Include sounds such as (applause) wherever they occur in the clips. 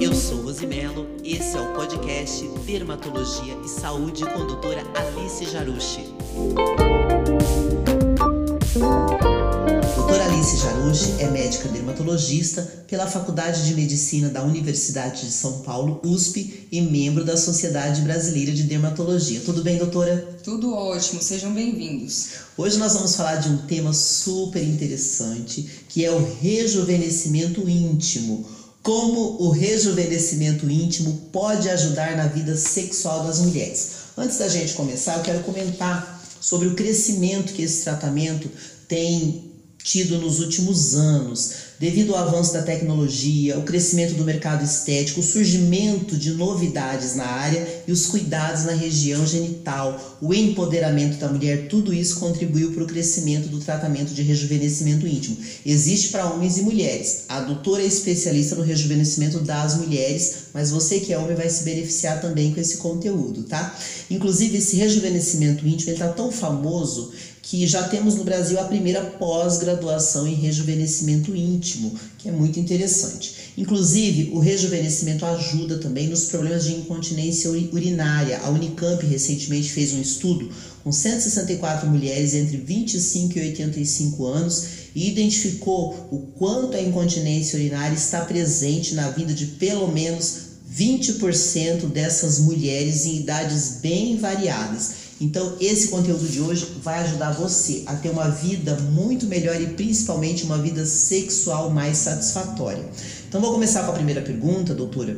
Eu sou Rosimelo, esse é o podcast Dermatologia e Saúde com a doutora Alice Jarucci. Alice Jarucci é médica dermatologista pela Faculdade de Medicina da Universidade de São Paulo, USP, e membro da Sociedade Brasileira de Dermatologia. Tudo bem, doutora? Tudo ótimo, sejam bem-vindos. Hoje nós vamos falar de um tema super interessante, que é o rejuvenescimento íntimo. Como o rejuvenescimento íntimo pode ajudar na vida sexual das mulheres. Antes da gente começar, eu quero comentar sobre o crescimento que esse tratamento tem tido nos últimos anos, devido ao avanço da tecnologia, o crescimento do mercado estético, o surgimento de novidades na área e os cuidados na região genital, o empoderamento da mulher, tudo isso contribuiu para o crescimento do tratamento de rejuvenescimento íntimo. Existe para homens e mulheres. A doutora é especialista no rejuvenescimento das mulheres, mas você que é homem vai se beneficiar também com esse conteúdo, tá? Inclusive, esse rejuvenescimento íntimo está tão famoso que já temos no Brasil a primeira pós-graduação em rejuvenescimento íntimo, que é muito interessante. Inclusive, o rejuvenescimento ajuda também nos problemas de incontinência urinária. A Unicamp recentemente fez um estudo com 164 mulheres entre 25 e 85 anos e identificou o quanto a incontinência urinária está presente na vida de pelo menos 20% dessas mulheres em idades bem variadas. Então, esse conteúdo de hoje vai ajudar você a ter uma vida muito melhor e principalmente uma vida sexual mais satisfatória. Então, vou começar com a primeira pergunta, doutora.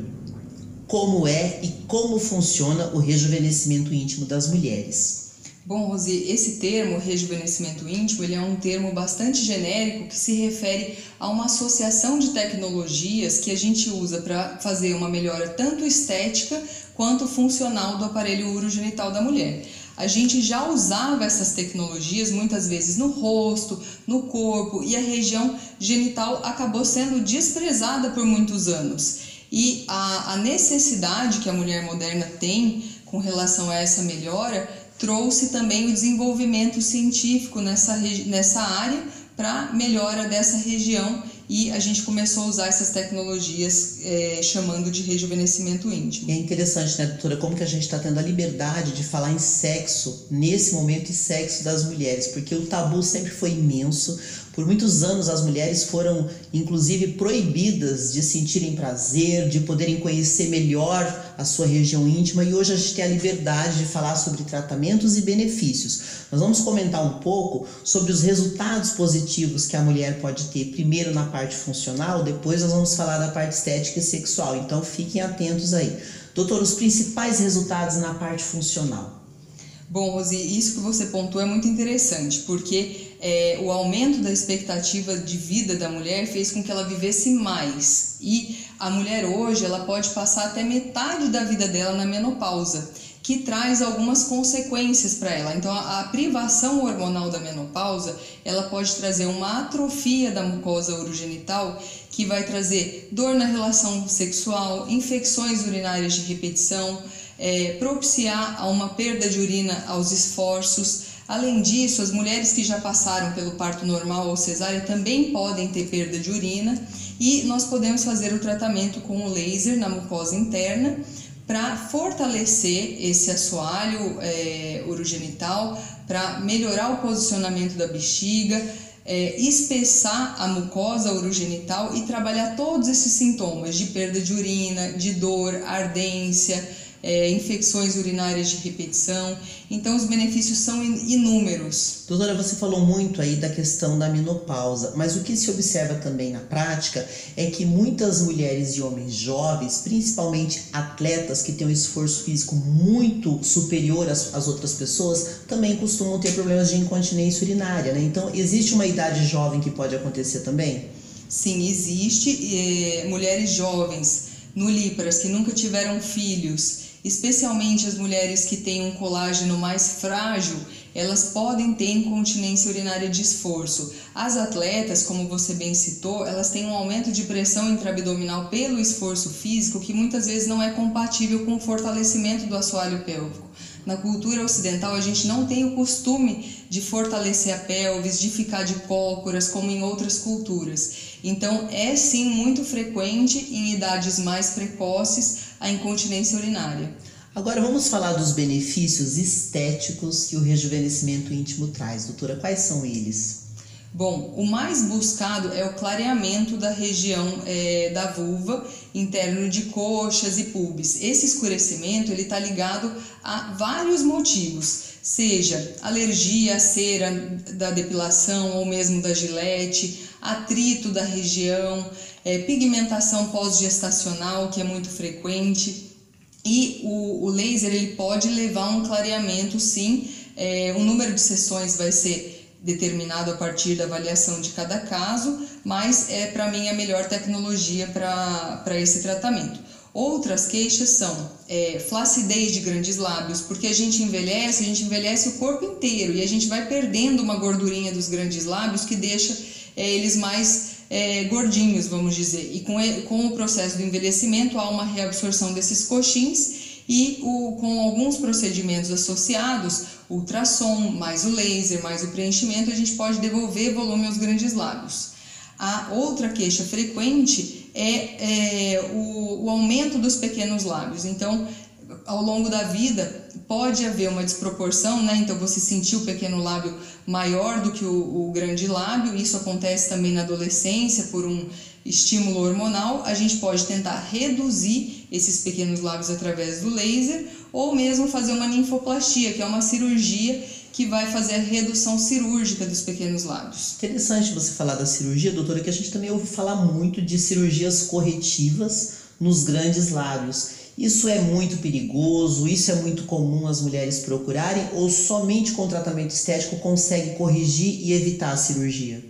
Como é e como funciona o rejuvenescimento íntimo das mulheres? Bom, Rosi, esse termo, rejuvenescimento íntimo, ele é um termo bastante genérico que se refere a uma associação de tecnologias que a gente usa para fazer uma melhora tanto estética quanto funcional do aparelho urogenital da mulher a gente já usava essas tecnologias muitas vezes no rosto, no corpo e a região genital acabou sendo desprezada por muitos anos. E a, a necessidade que a mulher moderna tem com relação a essa melhora trouxe também o desenvolvimento científico nessa, nessa área para melhora dessa região e a gente começou a usar essas tecnologias é, chamando de rejuvenescimento íntimo. É interessante, né, doutora, como que a gente está tendo a liberdade de falar em sexo nesse momento e sexo das mulheres, porque o tabu sempre foi imenso, por muitos anos, as mulheres foram, inclusive, proibidas de sentirem prazer, de poderem conhecer melhor a sua região íntima, e hoje a gente tem a liberdade de falar sobre tratamentos e benefícios. Nós vamos comentar um pouco sobre os resultados positivos que a mulher pode ter, primeiro na parte funcional, depois nós vamos falar da parte estética e sexual, então fiquem atentos aí. Doutor, os principais resultados na parte funcional. Bom, Rosi, isso que você pontuou é muito interessante, porque é, o aumento da expectativa de vida da mulher fez com que ela vivesse mais. E a mulher hoje ela pode passar até metade da vida dela na menopausa, que traz algumas consequências para ela. Então a, a, privação hormonal da menopausa ela pode trazer uma atrofia da mucosa urogenital que vai trazer dor na relação sexual, infecções urinárias de repetição, é, propiciar a uma perda de urina aos esforços Além disso, as mulheres que já passaram pelo parto normal ou cesárea também podem ter perda de urina e nós podemos fazer o tratamento com o laser na mucosa interna para fortalecer esse assoalho é, urogenital, para melhorar o posicionamento da bexiga, é, espessar a mucosa urogenital e trabalhar todos esses sintomas de perda de urina, de dor, ardência é, infecções urinárias de repetição. Então, os benefícios são inúmeros. Doutora, você falou muito aí da questão da menopausa, mas o que se observa também na prática é que muitas mulheres e homens jovens, principalmente atletas que têm um esforço físico muito superior às, às outras pessoas, também costumam ter problemas de incontinência urinária, né? Então, existe uma idade jovem que pode acontecer também? Sim, existe. É, mulheres jovens, nulíparas, que nunca tiveram filhos, especialmente as mulheres que têm um colágeno mais frágil, elas podem ter incontinência urinária de esforço. As atletas, como você bem citou, elas têm um aumento de pressão intraabdominal pelo esforço físico que muitas vezes não é compatível com o fortalecimento do assoalho pélvico. Na cultura ocidental a gente não tem o costume de fortalecer a pelvis, de ficar de cócoras, como em outras culturas. Então, é sim muito frequente em idades mais precoces a incontinência urinária. Agora vamos falar dos benefícios estéticos que o rejuvenescimento íntimo traz. Doutora, quais são eles? Bom, o mais buscado é o clareamento da região é, da vulva, interno de coxas e pubis. Esse escurecimento ele está ligado a vários motivos, seja alergia à cera da depilação ou mesmo da gilete, atrito da região, é, pigmentação pós-gestacional que é muito frequente e o, o, laser ele pode levar a um clareamento, sim. É, o número de sessões vai ser determinado a partir da avaliação de cada caso, mas é para mim a melhor tecnologia para esse tratamento. Outras queixas são é, flacidez de grandes lábios, porque a gente envelhece, a gente envelhece o corpo inteiro e a gente vai perdendo uma gordurinha dos grandes lábios que deixa é, eles mais é, gordinhos, vamos dizer. E com, com o processo do envelhecimento há uma reabsorção desses coxins e o, com alguns procedimentos associados, ultrassom, mais o laser, mais o preenchimento, a gente pode devolver volume aos grandes lábios. A outra queixa frequente é, é o, o aumento dos pequenos lábios. Então, ao longo da vida pode haver uma desproporção, né? Então você sentir o pequeno lábio maior do que o, o, grande lábio, isso acontece também na adolescência por um estímulo hormonal. A gente pode tentar reduzir esses pequenos lábios através do laser ou mesmo fazer uma ninfoplastia, que é uma cirurgia que vai fazer a redução cirúrgica dos pequenos lábios. Interessante você falar da cirurgia, doutora, que a gente também ouve falar muito de cirurgias corretivas nos grandes lábios. Isso é muito perigoso, isso é muito comum as mulheres procurarem ou somente com tratamento estético consegue corrigir e evitar a cirurgia?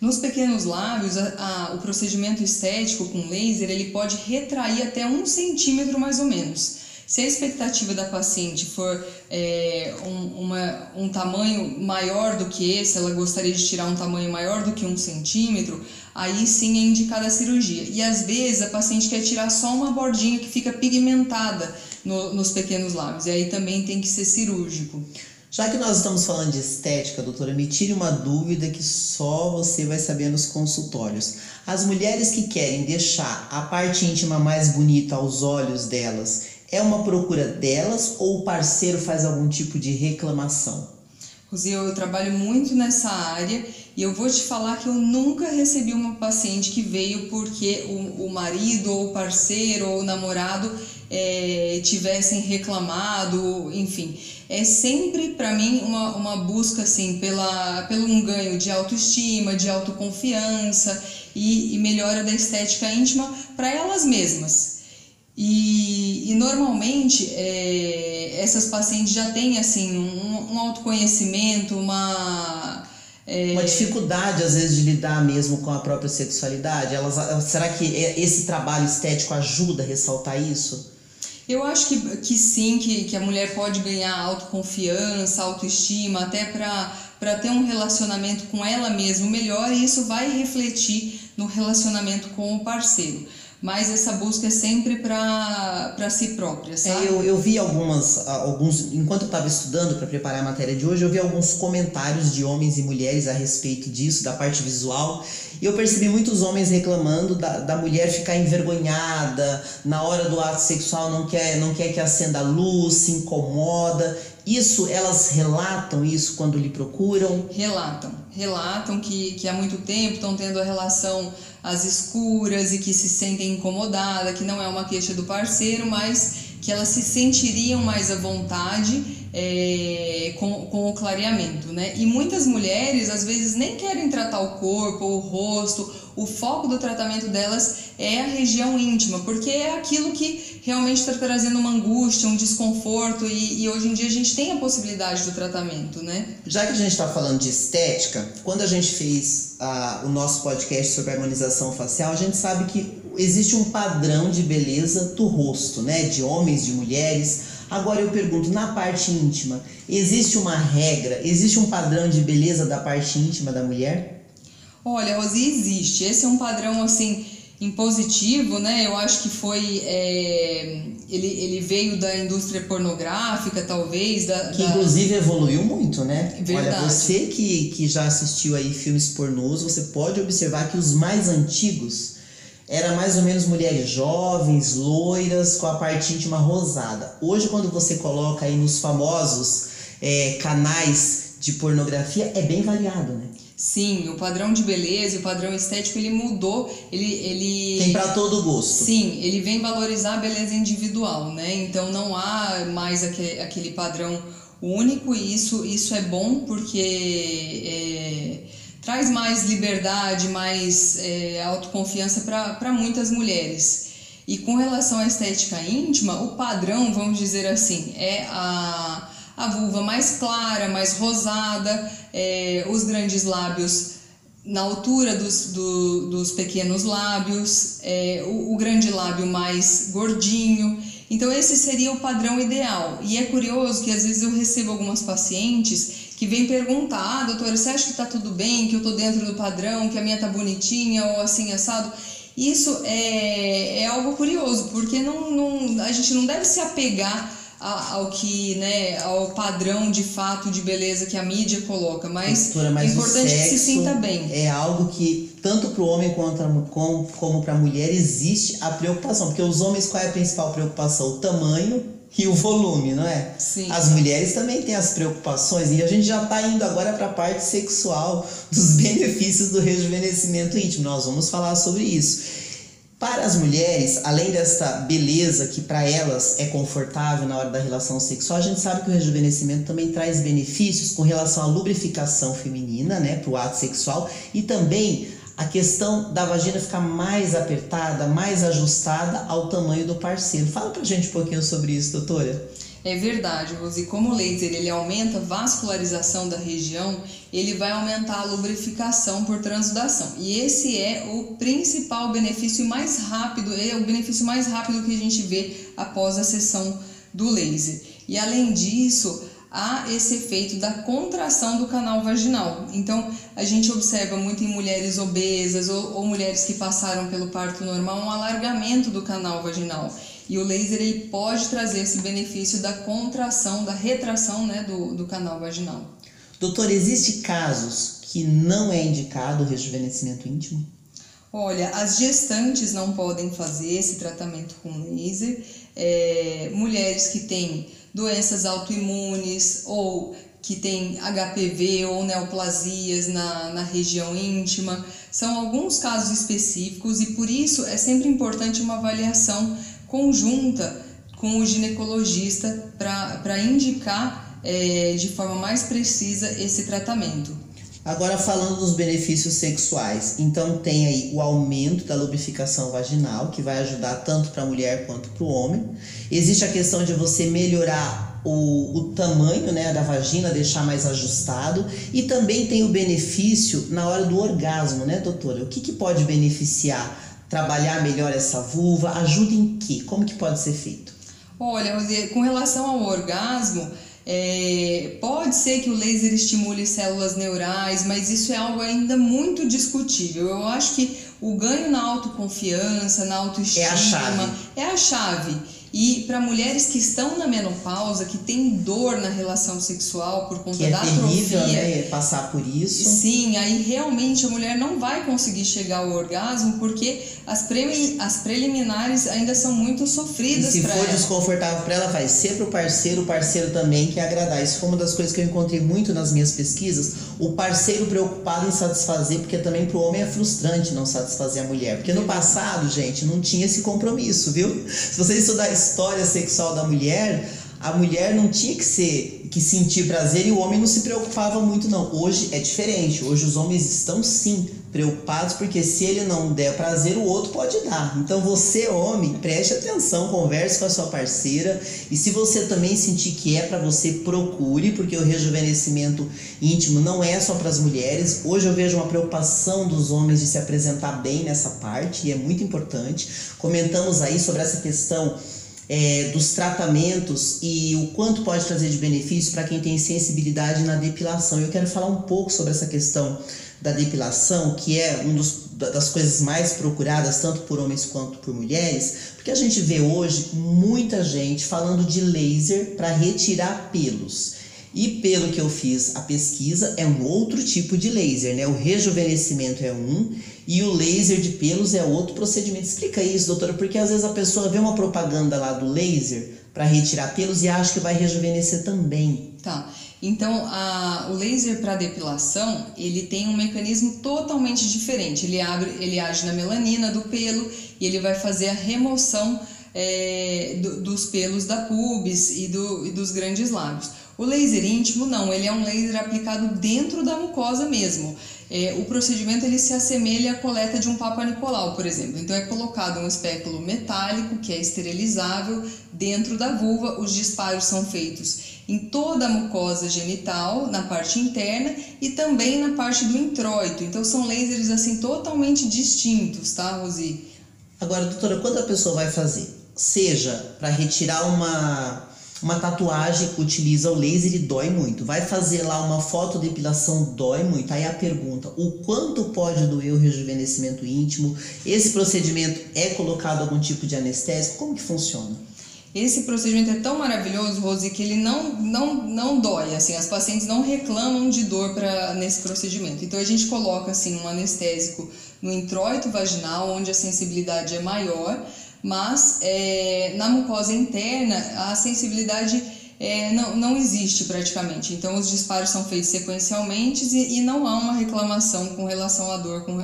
Nos pequenos lábios, a, a, o procedimento estético com laser ele pode retrair até um centímetro mais ou menos. Se a expectativa da paciente for é, um, uma, um tamanho maior do que esse, ela gostaria de tirar um tamanho maior do que um centímetro, aí sim é indicada a cirurgia. E às vezes a paciente quer tirar só uma bordinha que fica pigmentada no, nos pequenos lábios, e aí também tem que ser cirúrgico. Já que nós estamos falando de estética, doutora, me tire uma dúvida que só você vai saber nos consultórios. As mulheres que querem deixar a parte íntima mais bonita aos olhos delas, é uma procura delas ou o parceiro faz algum tipo de reclamação? Rosi, eu trabalho muito nessa área e eu vou te falar que eu nunca recebi uma paciente que veio porque o, o marido ou o parceiro ou o namorado é, tivessem reclamado, enfim. É sempre para mim uma, uma busca assim pela, pelo um ganho de autoestima, de autoconfiança e, e melhora da estética íntima para elas mesmas. E, e normalmente é, essas pacientes já têm assim um, um autoconhecimento, uma é... uma dificuldade às vezes de lidar mesmo com a própria sexualidade. Elas, será que esse trabalho estético ajuda a ressaltar isso? Eu acho que, que sim, que, que a mulher pode ganhar autoconfiança, autoestima, até para ter um relacionamento com ela mesma. Melhor, e isso vai refletir no relacionamento com o parceiro mas essa busca é sempre para si própria, é, sabe? É, eu, eu vi algumas, alguns, enquanto eu estava estudando para preparar a matéria de hoje, eu vi alguns comentários de homens e mulheres a respeito disso, da parte visual, e eu percebi muitos homens reclamando da, da mulher ficar envergonhada, na hora do ato sexual não quer, não quer que acenda a luz, se incomoda. Isso, elas relatam isso quando lhe procuram? Relatam, relatam que, que há muito tempo estão tendo a relação às escuras e que se sentem incomodadas, que não é uma queixa do parceiro, mas que elas se sentiriam mais à vontade é, com, com o clareamento, né? E muitas mulheres às vezes nem querem tratar o corpo, o rosto, o foco do tratamento delas é a região íntima, porque é aquilo que realmente está trazendo uma angústia, um desconforto, e, e, hoje em dia a gente tem a possibilidade do tratamento, né? Já que a gente está falando de estética, quando a gente fez o nosso podcast sobre harmonização facial, a gente sabe que existe um padrão de beleza do rosto, né? De homens, de mulheres. Agora eu pergunto, na parte íntima, existe uma regra, existe um padrão de beleza da parte íntima da mulher? Olha, Rosi, existe. Esse é um padrão assim em positivo, né? Eu acho que foi. É, ele, ele veio da indústria pornográfica, talvez. Da, que da... inclusive evoluiu muito, né? Verdade. Olha, você que, que já assistiu aí filmes pornôs, você pode observar que os mais antigos eram mais ou menos mulheres jovens, loiras, com a parte íntima rosada. Hoje, quando você coloca aí nos famosos é, canais de pornografia, é bem variado, né? Sim, o padrão de beleza, o padrão estético, ele mudou, ele... ele Tem para todo gosto. Sim, ele vem valorizar a beleza individual, né? Então não há mais aquele, aquele padrão único e isso, isso é bom porque é, traz mais liberdade, mais é, autoconfiança para muitas mulheres. E com relação à estética íntima, o padrão, vamos dizer assim, é a a vulva mais clara, mais rosada, é, os grandes lábios na altura dos, do, dos pequenos lábios, é, o, o grande lábio mais gordinho. Então, esse seria o padrão ideal. E é curioso que às vezes eu recebo algumas pacientes que vêm perguntar: ah, doutora, você acha que está tudo bem, que eu estou dentro do padrão, que a minha está bonitinha ou assim assado? Isso é, é algo curioso, porque não, não, a gente não deve se apegar ao que, né, ao padrão de fato de beleza que a mídia coloca, mas, mas é importante que se sinta bem. É algo que tanto para o homem quanto como, como para a mulher existe a preocupação, porque os homens qual é a principal preocupação? O tamanho e o volume, não é? Sim. As mulheres também têm as preocupações e a gente já está indo agora para a parte sexual dos (laughs) benefícios do rejuvenescimento íntimo. Nós vamos falar sobre isso. Para as mulheres, além dessa beleza que para elas é confortável na hora da relação sexual, a gente sabe que o rejuvenescimento também traz benefícios com relação à lubrificação feminina, né, para o ato sexual e também a questão da vagina ficar mais apertada, mais ajustada ao tamanho do parceiro. Fala pra gente um pouquinho sobre isso, doutora. É verdade, Rose. Como o laser ele aumenta a vascularização da região, ele vai aumentar a lubrificação por transudação. E esse é o principal benefício mais rápido, é o benefício mais rápido que a gente vê após a sessão do laser. E além disso, há esse efeito da contração do canal vaginal. Então, a gente observa muito em mulheres obesas ou, ou mulheres que passaram pelo parto normal um alargamento do canal vaginal. E o laser ele pode trazer esse benefício da contração, da retração né, do, do canal vaginal. Doutor, existe casos que não é indicado o rejuvenescimento íntimo? Olha, as gestantes não podem fazer esse tratamento com laser. É, mulheres que têm doenças autoimunes ou que têm HPV ou neoplasias na, na região íntima, são alguns casos específicos e por isso é sempre importante uma avaliação conjunta com o ginecologista para indicar é, de forma mais precisa esse tratamento. Agora falando dos benefícios sexuais, então tem aí o aumento da lubrificação vaginal, que vai ajudar tanto para a mulher quanto para o homem. Existe a questão de você melhorar o, o tamanho né, da vagina, deixar mais ajustado. E também tem o benefício na hora do orgasmo, né, doutora? O que, que pode beneficiar trabalhar melhor essa vulva? Ajuda em que? Como que pode ser feito? Olha, com relação ao orgasmo, é, pode ser que o laser estimule células neurais, mas isso é algo ainda muito discutível. Eu acho que o ganho na autoconfiança, na autoestima é a chave. É a chave. E para mulheres que estão na menopausa, que têm dor na relação sexual por conta que é da terrível, atrofia, né? Passar por isso. Sim, aí realmente a mulher não vai conseguir chegar ao orgasmo porque as, pre as preliminares ainda são muito sofridas. E se for ela. desconfortável para ela, vai ser para o parceiro, o parceiro também quer agradar. Isso foi uma das coisas que eu encontrei muito nas minhas pesquisas. O parceiro preocupado em satisfazer, porque também para o homem é frustrante não satisfazer a mulher. Porque no passado, gente, não tinha esse compromisso, viu? Se vocês estudarem história sexual da mulher, a mulher não tinha que ser que sentir prazer e o homem não se preocupava muito não. Hoje é diferente. Hoje os homens estão sim preocupados porque se ele não der prazer, o outro pode dar. Então você, homem, preste atenção, converse com a sua parceira e se você também sentir que é para você, procure, porque o rejuvenescimento íntimo não é só para as mulheres. Hoje eu vejo uma preocupação dos homens de se apresentar bem nessa parte e é muito importante. Comentamos aí sobre essa questão é, dos tratamentos e o quanto pode trazer de benefício para quem tem sensibilidade na depilação. Eu quero falar um pouco sobre essa questão da depilação, que é um dos das coisas mais procuradas, tanto por homens quanto por mulheres, porque a gente vê hoje muita gente falando de laser para retirar pelos. E pelo que eu fiz a pesquisa, é um outro tipo de laser, né? O rejuvenescimento é um e o laser de pelos é outro procedimento. Explica isso, doutora, porque às vezes a pessoa vê uma propaganda lá do laser para retirar pelos e acha que vai rejuvenescer também. Tá. Então, a, o laser para depilação, ele tem um mecanismo totalmente diferente. Ele, abre, ele age na melanina do pelo e ele vai fazer a remoção é, do, dos pelos da pubis e, do, e dos grandes lábios. O laser íntimo não, ele é um laser aplicado dentro da mucosa mesmo. É, o procedimento ele se assemelha à coleta de um Papa Nicolau, por exemplo. Então é colocado um espéculo metálico que é esterilizável dentro da vulva. Os disparos são feitos em toda a mucosa genital, na parte interna e também na parte do introito. Então são lasers assim totalmente distintos, tá, Rosi? Agora, doutora, quando a pessoa vai fazer, seja para retirar uma uma tatuagem que utiliza o laser e dói muito. Vai fazer lá uma fotodepilação, dói muito. Aí a pergunta: o quanto pode doer o rejuvenescimento íntimo? Esse procedimento é colocado algum tipo de anestésico? Como que funciona? Esse procedimento é tão maravilhoso, Rose, que ele não, não, não dói. Assim, as pacientes não reclamam de dor pra, nesse procedimento. Então a gente coloca assim um anestésico no introito vaginal, onde a sensibilidade é maior mas é, na mucosa interna a sensibilidade é, não, não existe praticamente. Então, os disparos são feitos sequencialmente e, e não há uma reclamação com relação à dor com,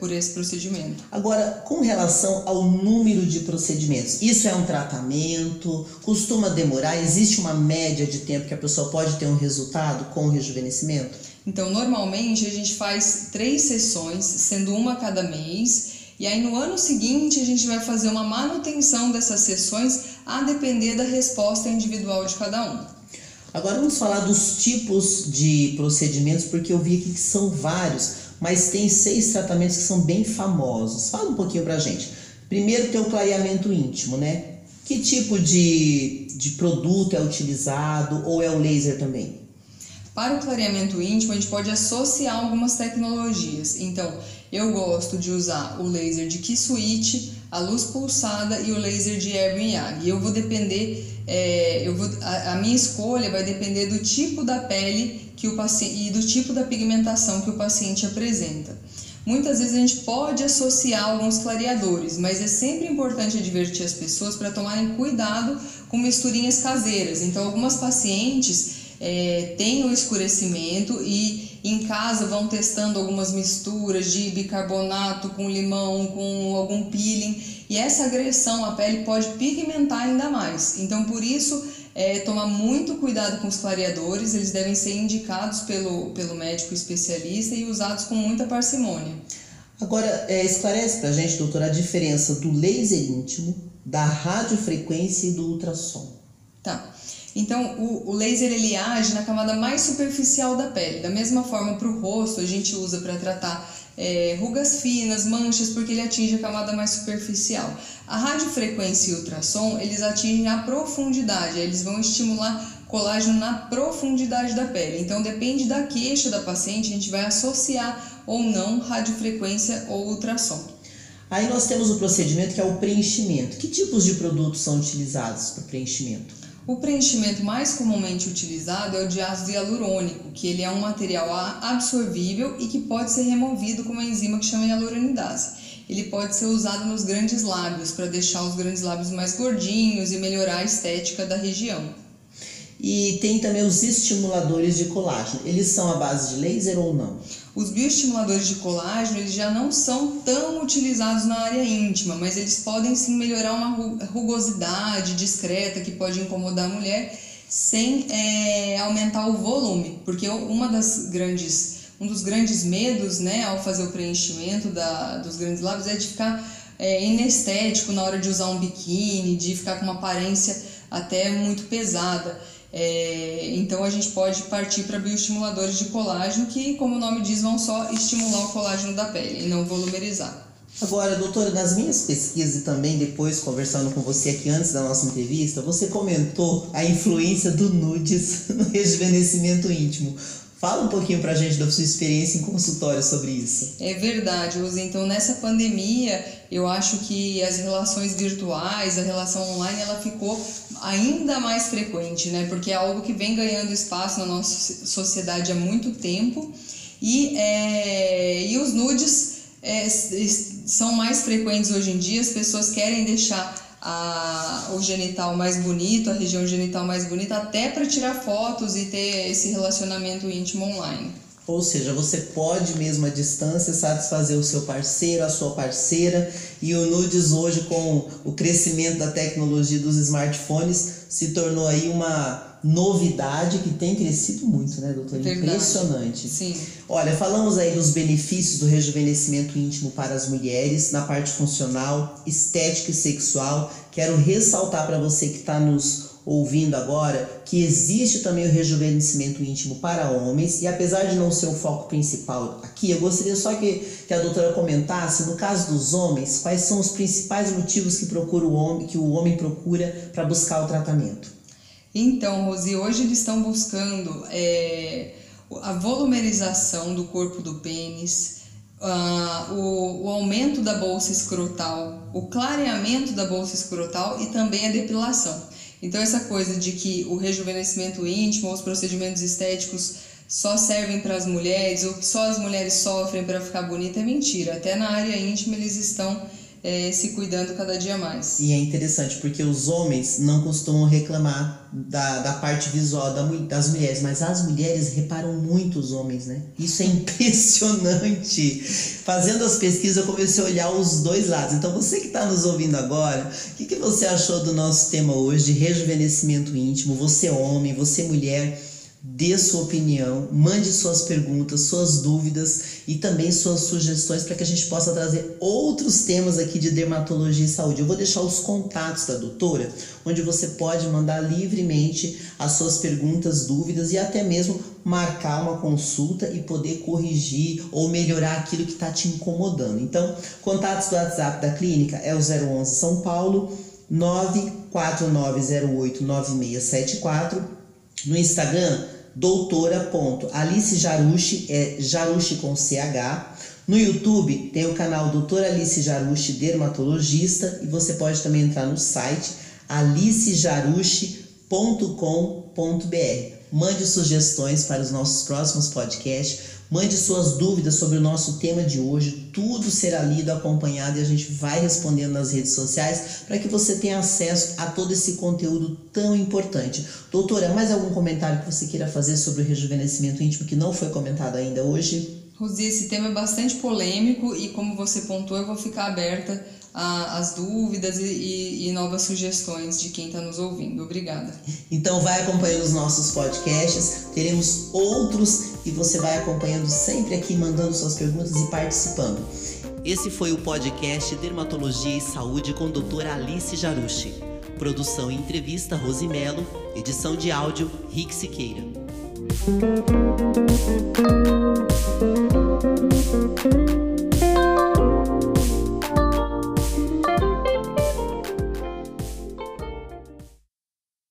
por esse procedimento. Agora, com relação ao número de procedimentos, isso é um tratamento? Costuma demorar? Existe uma média de tempo que a pessoa pode ter um resultado com o rejuvenescimento? Então, normalmente a gente faz três sessões, sendo uma cada mês e aí no ano seguinte a gente vai fazer uma manutenção dessas sessões a depender da resposta individual de cada um. Agora vamos falar dos tipos de procedimentos, porque eu vi aqui que são vários, mas tem seis tratamentos que são bem famosos. Fala um pouquinho pra gente. Primeiro tem o clareamento íntimo, né? Que tipo de, de produto é utilizado ou é o laser também? Para o clareamento íntimo, a gente pode associar algumas tecnologias. Então, eu gosto de usar o laser de Kisuichi, a luz pulsada e o laser de Erwin Yag. Eu vou depender, é, eu vou, a, a, minha escolha vai depender do tipo da pele que o paciente e do tipo da pigmentação que o paciente apresenta. Muitas vezes a gente pode associar alguns clareadores, mas é sempre importante advertir as pessoas para tomarem cuidado com misturinhas caseiras. Então, algumas pacientes é, têm o escurecimento e em casa vão testando algumas misturas de bicarbonato com limão, com algum peeling e essa agressão à pele pode pigmentar ainda mais. Então, por isso, é, tomar muito cuidado com os clareadores, eles devem ser indicados pelo, pelo médico especialista e usados com muita parcimônia. Agora, é, esclarece pra gente, doutora, a diferença do laser íntimo, da radiofrequência e do ultrassom. Tá. Então, o, o, laser ele age na camada mais superficial da pele. Da mesma forma, para o rosto, a gente usa para tratar é, rugas finas, manchas, porque ele atinge a camada mais superficial. A radiofrequência e o ultrassom, eles atingem a profundidade, eles vão estimular colágeno na profundidade da pele. Então, depende da queixa da paciente, a gente vai associar ou não radiofrequência ou ultrassom. Aí nós temos o procedimento que é o preenchimento. Que tipos de produtos são utilizados para preenchimento? O preenchimento mais comumente utilizado é o de ácido hialurônico, que ele é um material absorvível e que pode ser removido com uma enzima que chama hialuronidase. Ele pode ser usado nos grandes lábios para deixar os grandes lábios mais gordinhos e melhorar a estética da região. E tem também os estimuladores de colágeno. Eles são à base de laser ou não? Os bioestimuladores de colágeno eles já não são tão utilizados na área íntima, mas eles podem sim melhorar uma rugosidade discreta que pode incomodar a mulher sem é, aumentar o volume, porque uma das grandes um dos grandes medos, né, ao fazer o preenchimento da, dos grandes lábios é de ficar é, inestético na hora de usar um biquíni, de ficar com uma aparência até muito pesada. É, então a gente pode partir para bioestimuladores de colágeno que, como o nome diz, vão só estimular o colágeno da pele e não volumerizar. Agora, doutora, nas minhas pesquisas e também depois conversando com você aqui antes da nossa entrevista, você comentou a influência do nudes (laughs) no rejuvenescimento íntimo. Fala um pouquinho pra gente da sua experiência em consultório sobre isso. É verdade, Rose. Então, nessa pandemia, eu acho que as relações virtuais, a relação online, ela ficou ainda mais frequente, né? Porque é algo que vem ganhando espaço na nossa sociedade há muito tempo. E, é, e os nudes é, são mais frequentes hoje em dia, as pessoas querem deixar a, o genital mais bonito, a região genital mais bonita, até para tirar fotos e ter esse relacionamento íntimo online. Ou seja, você pode mesmo à distância satisfazer o seu parceiro, a sua parceira. E o Nudes hoje, com o crescimento da tecnologia dos smartphones, se tornou aí uma novidade que tem crescido muito, né, doutor? Verdade. Impressionante. Sim. Olha, falamos aí dos benefícios do rejuvenescimento íntimo para as mulheres na parte funcional, estética e sexual. Quero ressaltar para você que está nos ouvindo agora que existe também o rejuvenescimento íntimo para homens e apesar de não ser o foco principal aqui, eu gostaria só que, que a doutora comentasse, no caso dos homens, quais são os principais motivos que, procura o homem, que o homem procura para buscar o tratamento. Então, Rosi, hoje eles estão buscando é, a volumerização do corpo do pênis, uh, o, o, aumento da bolsa escrotal, o clareamento da bolsa escrotal e também a depilação. Então, essa coisa de que o rejuvenescimento íntimo os procedimentos estéticos só servem para as mulheres ou que só as mulheres sofrem para ficar bonita é mentira. Até na área íntima eles estão é, se cuidando cada dia mais. E é interessante porque os homens não costumam reclamar da, da parte visual da, das mulheres, mas as mulheres reparam muito os homens, né? Isso é (laughs) impressionante. Fazendo as pesquisas, eu comecei a olhar os dois lados. Então, você que está nos ouvindo agora, o que, que você achou do nosso tema hoje de rejuvenescimento íntimo? Você, homem, você, mulher dê sua opinião, mande suas perguntas, suas dúvidas e também suas sugestões para que a gente possa trazer outros temas aqui de dermatologia e saúde. Eu vou deixar os contatos da doutora, onde você pode mandar livremente as suas perguntas, dúvidas e até mesmo marcar uma consulta e poder corrigir ou melhorar aquilo que está te incomodando. Então, contatos do WhatsApp da clínica é o 011 São Paulo 949089674 no Instagram, doutora.alice é Jarushi com CH. No YouTube tem o canal Doutora Alice Jarushi Dermatologista e você pode também entrar no site alicejarushi.com.br. Mande sugestões para os nossos próximos podcasts Mande suas dúvidas sobre o nosso tema de hoje. Tudo será lido, acompanhado e a gente vai respondendo nas redes sociais para que você tenha acesso a todo esse conteúdo tão importante. Doutora, mais algum comentário que você queira fazer sobre o rejuvenescimento íntimo que não foi comentado ainda hoje? Rosi, esse tema é bastante polêmico e, como você pontuou, eu vou ficar aberta as dúvidas e, e, e, novas sugestões de quem está nos ouvindo. Obrigada. Então vai acompanhando os nossos podcasts, teremos outros que você vai acompanhando sempre aqui, mandando suas perguntas e participando. Esse foi o podcast Dermatologia e Saúde com doutora Alice Jarucci. Produção e entrevista Rosimelo, edição de áudio Rick Siqueira. Música